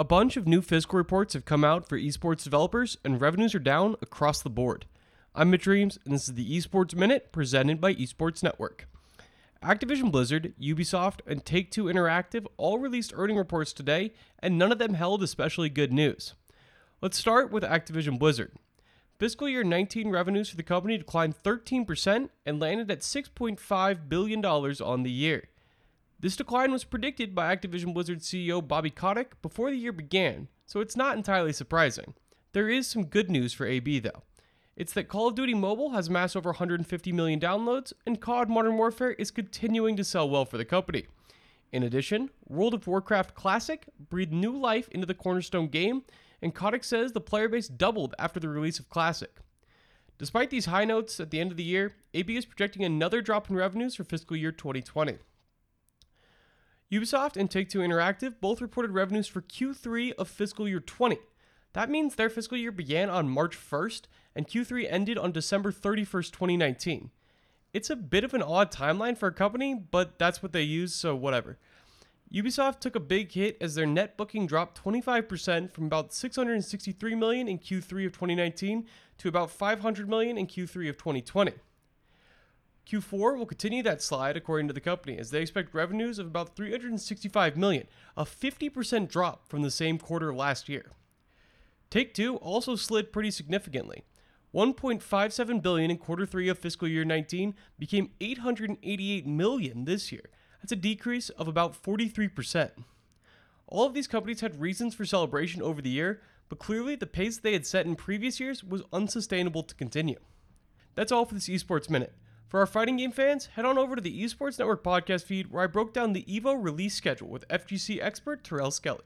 A bunch of new fiscal reports have come out for esports developers, and revenues are down across the board. I'm Mitch Reames, and this is the Esports Minute presented by Esports Network. Activision Blizzard, Ubisoft, and Take Two Interactive all released earning reports today, and none of them held especially good news. Let's start with Activision Blizzard. Fiscal year 19 revenues for the company declined 13% and landed at $6.5 billion on the year. This decline was predicted by Activision Blizzard CEO Bobby Kotick before the year began, so it's not entirely surprising. There is some good news for AB though. It's that Call of Duty Mobile has amassed over 150 million downloads, and COD Modern Warfare is continuing to sell well for the company. In addition, World of Warcraft Classic breathed new life into the cornerstone game, and Kotick says the player base doubled after the release of Classic. Despite these high notes at the end of the year, AB is projecting another drop in revenues for fiscal year 2020. Ubisoft and Take Two Interactive both reported revenues for Q3 of fiscal year 20. That means their fiscal year began on March 1st and Q3 ended on December 31st, 2019. It's a bit of an odd timeline for a company, but that's what they use, so whatever. Ubisoft took a big hit as their net booking dropped 25% from about 663 million in Q3 of 2019 to about 500 million in Q3 of 2020. Q4 will continue that slide according to the company as they expect revenues of about 365 million, a 50% drop from the same quarter last year. Take 2 also slid pretty significantly. 1.57 billion in quarter 3 of fiscal year 19 became 888 million this year. That's a decrease of about 43%. All of these companies had reasons for celebration over the year, but clearly the pace they had set in previous years was unsustainable to continue. That's all for this esports minute. For our fighting game fans, head on over to the Esports Network podcast feed where I broke down the EVO release schedule with FGC expert Terrell Skelly.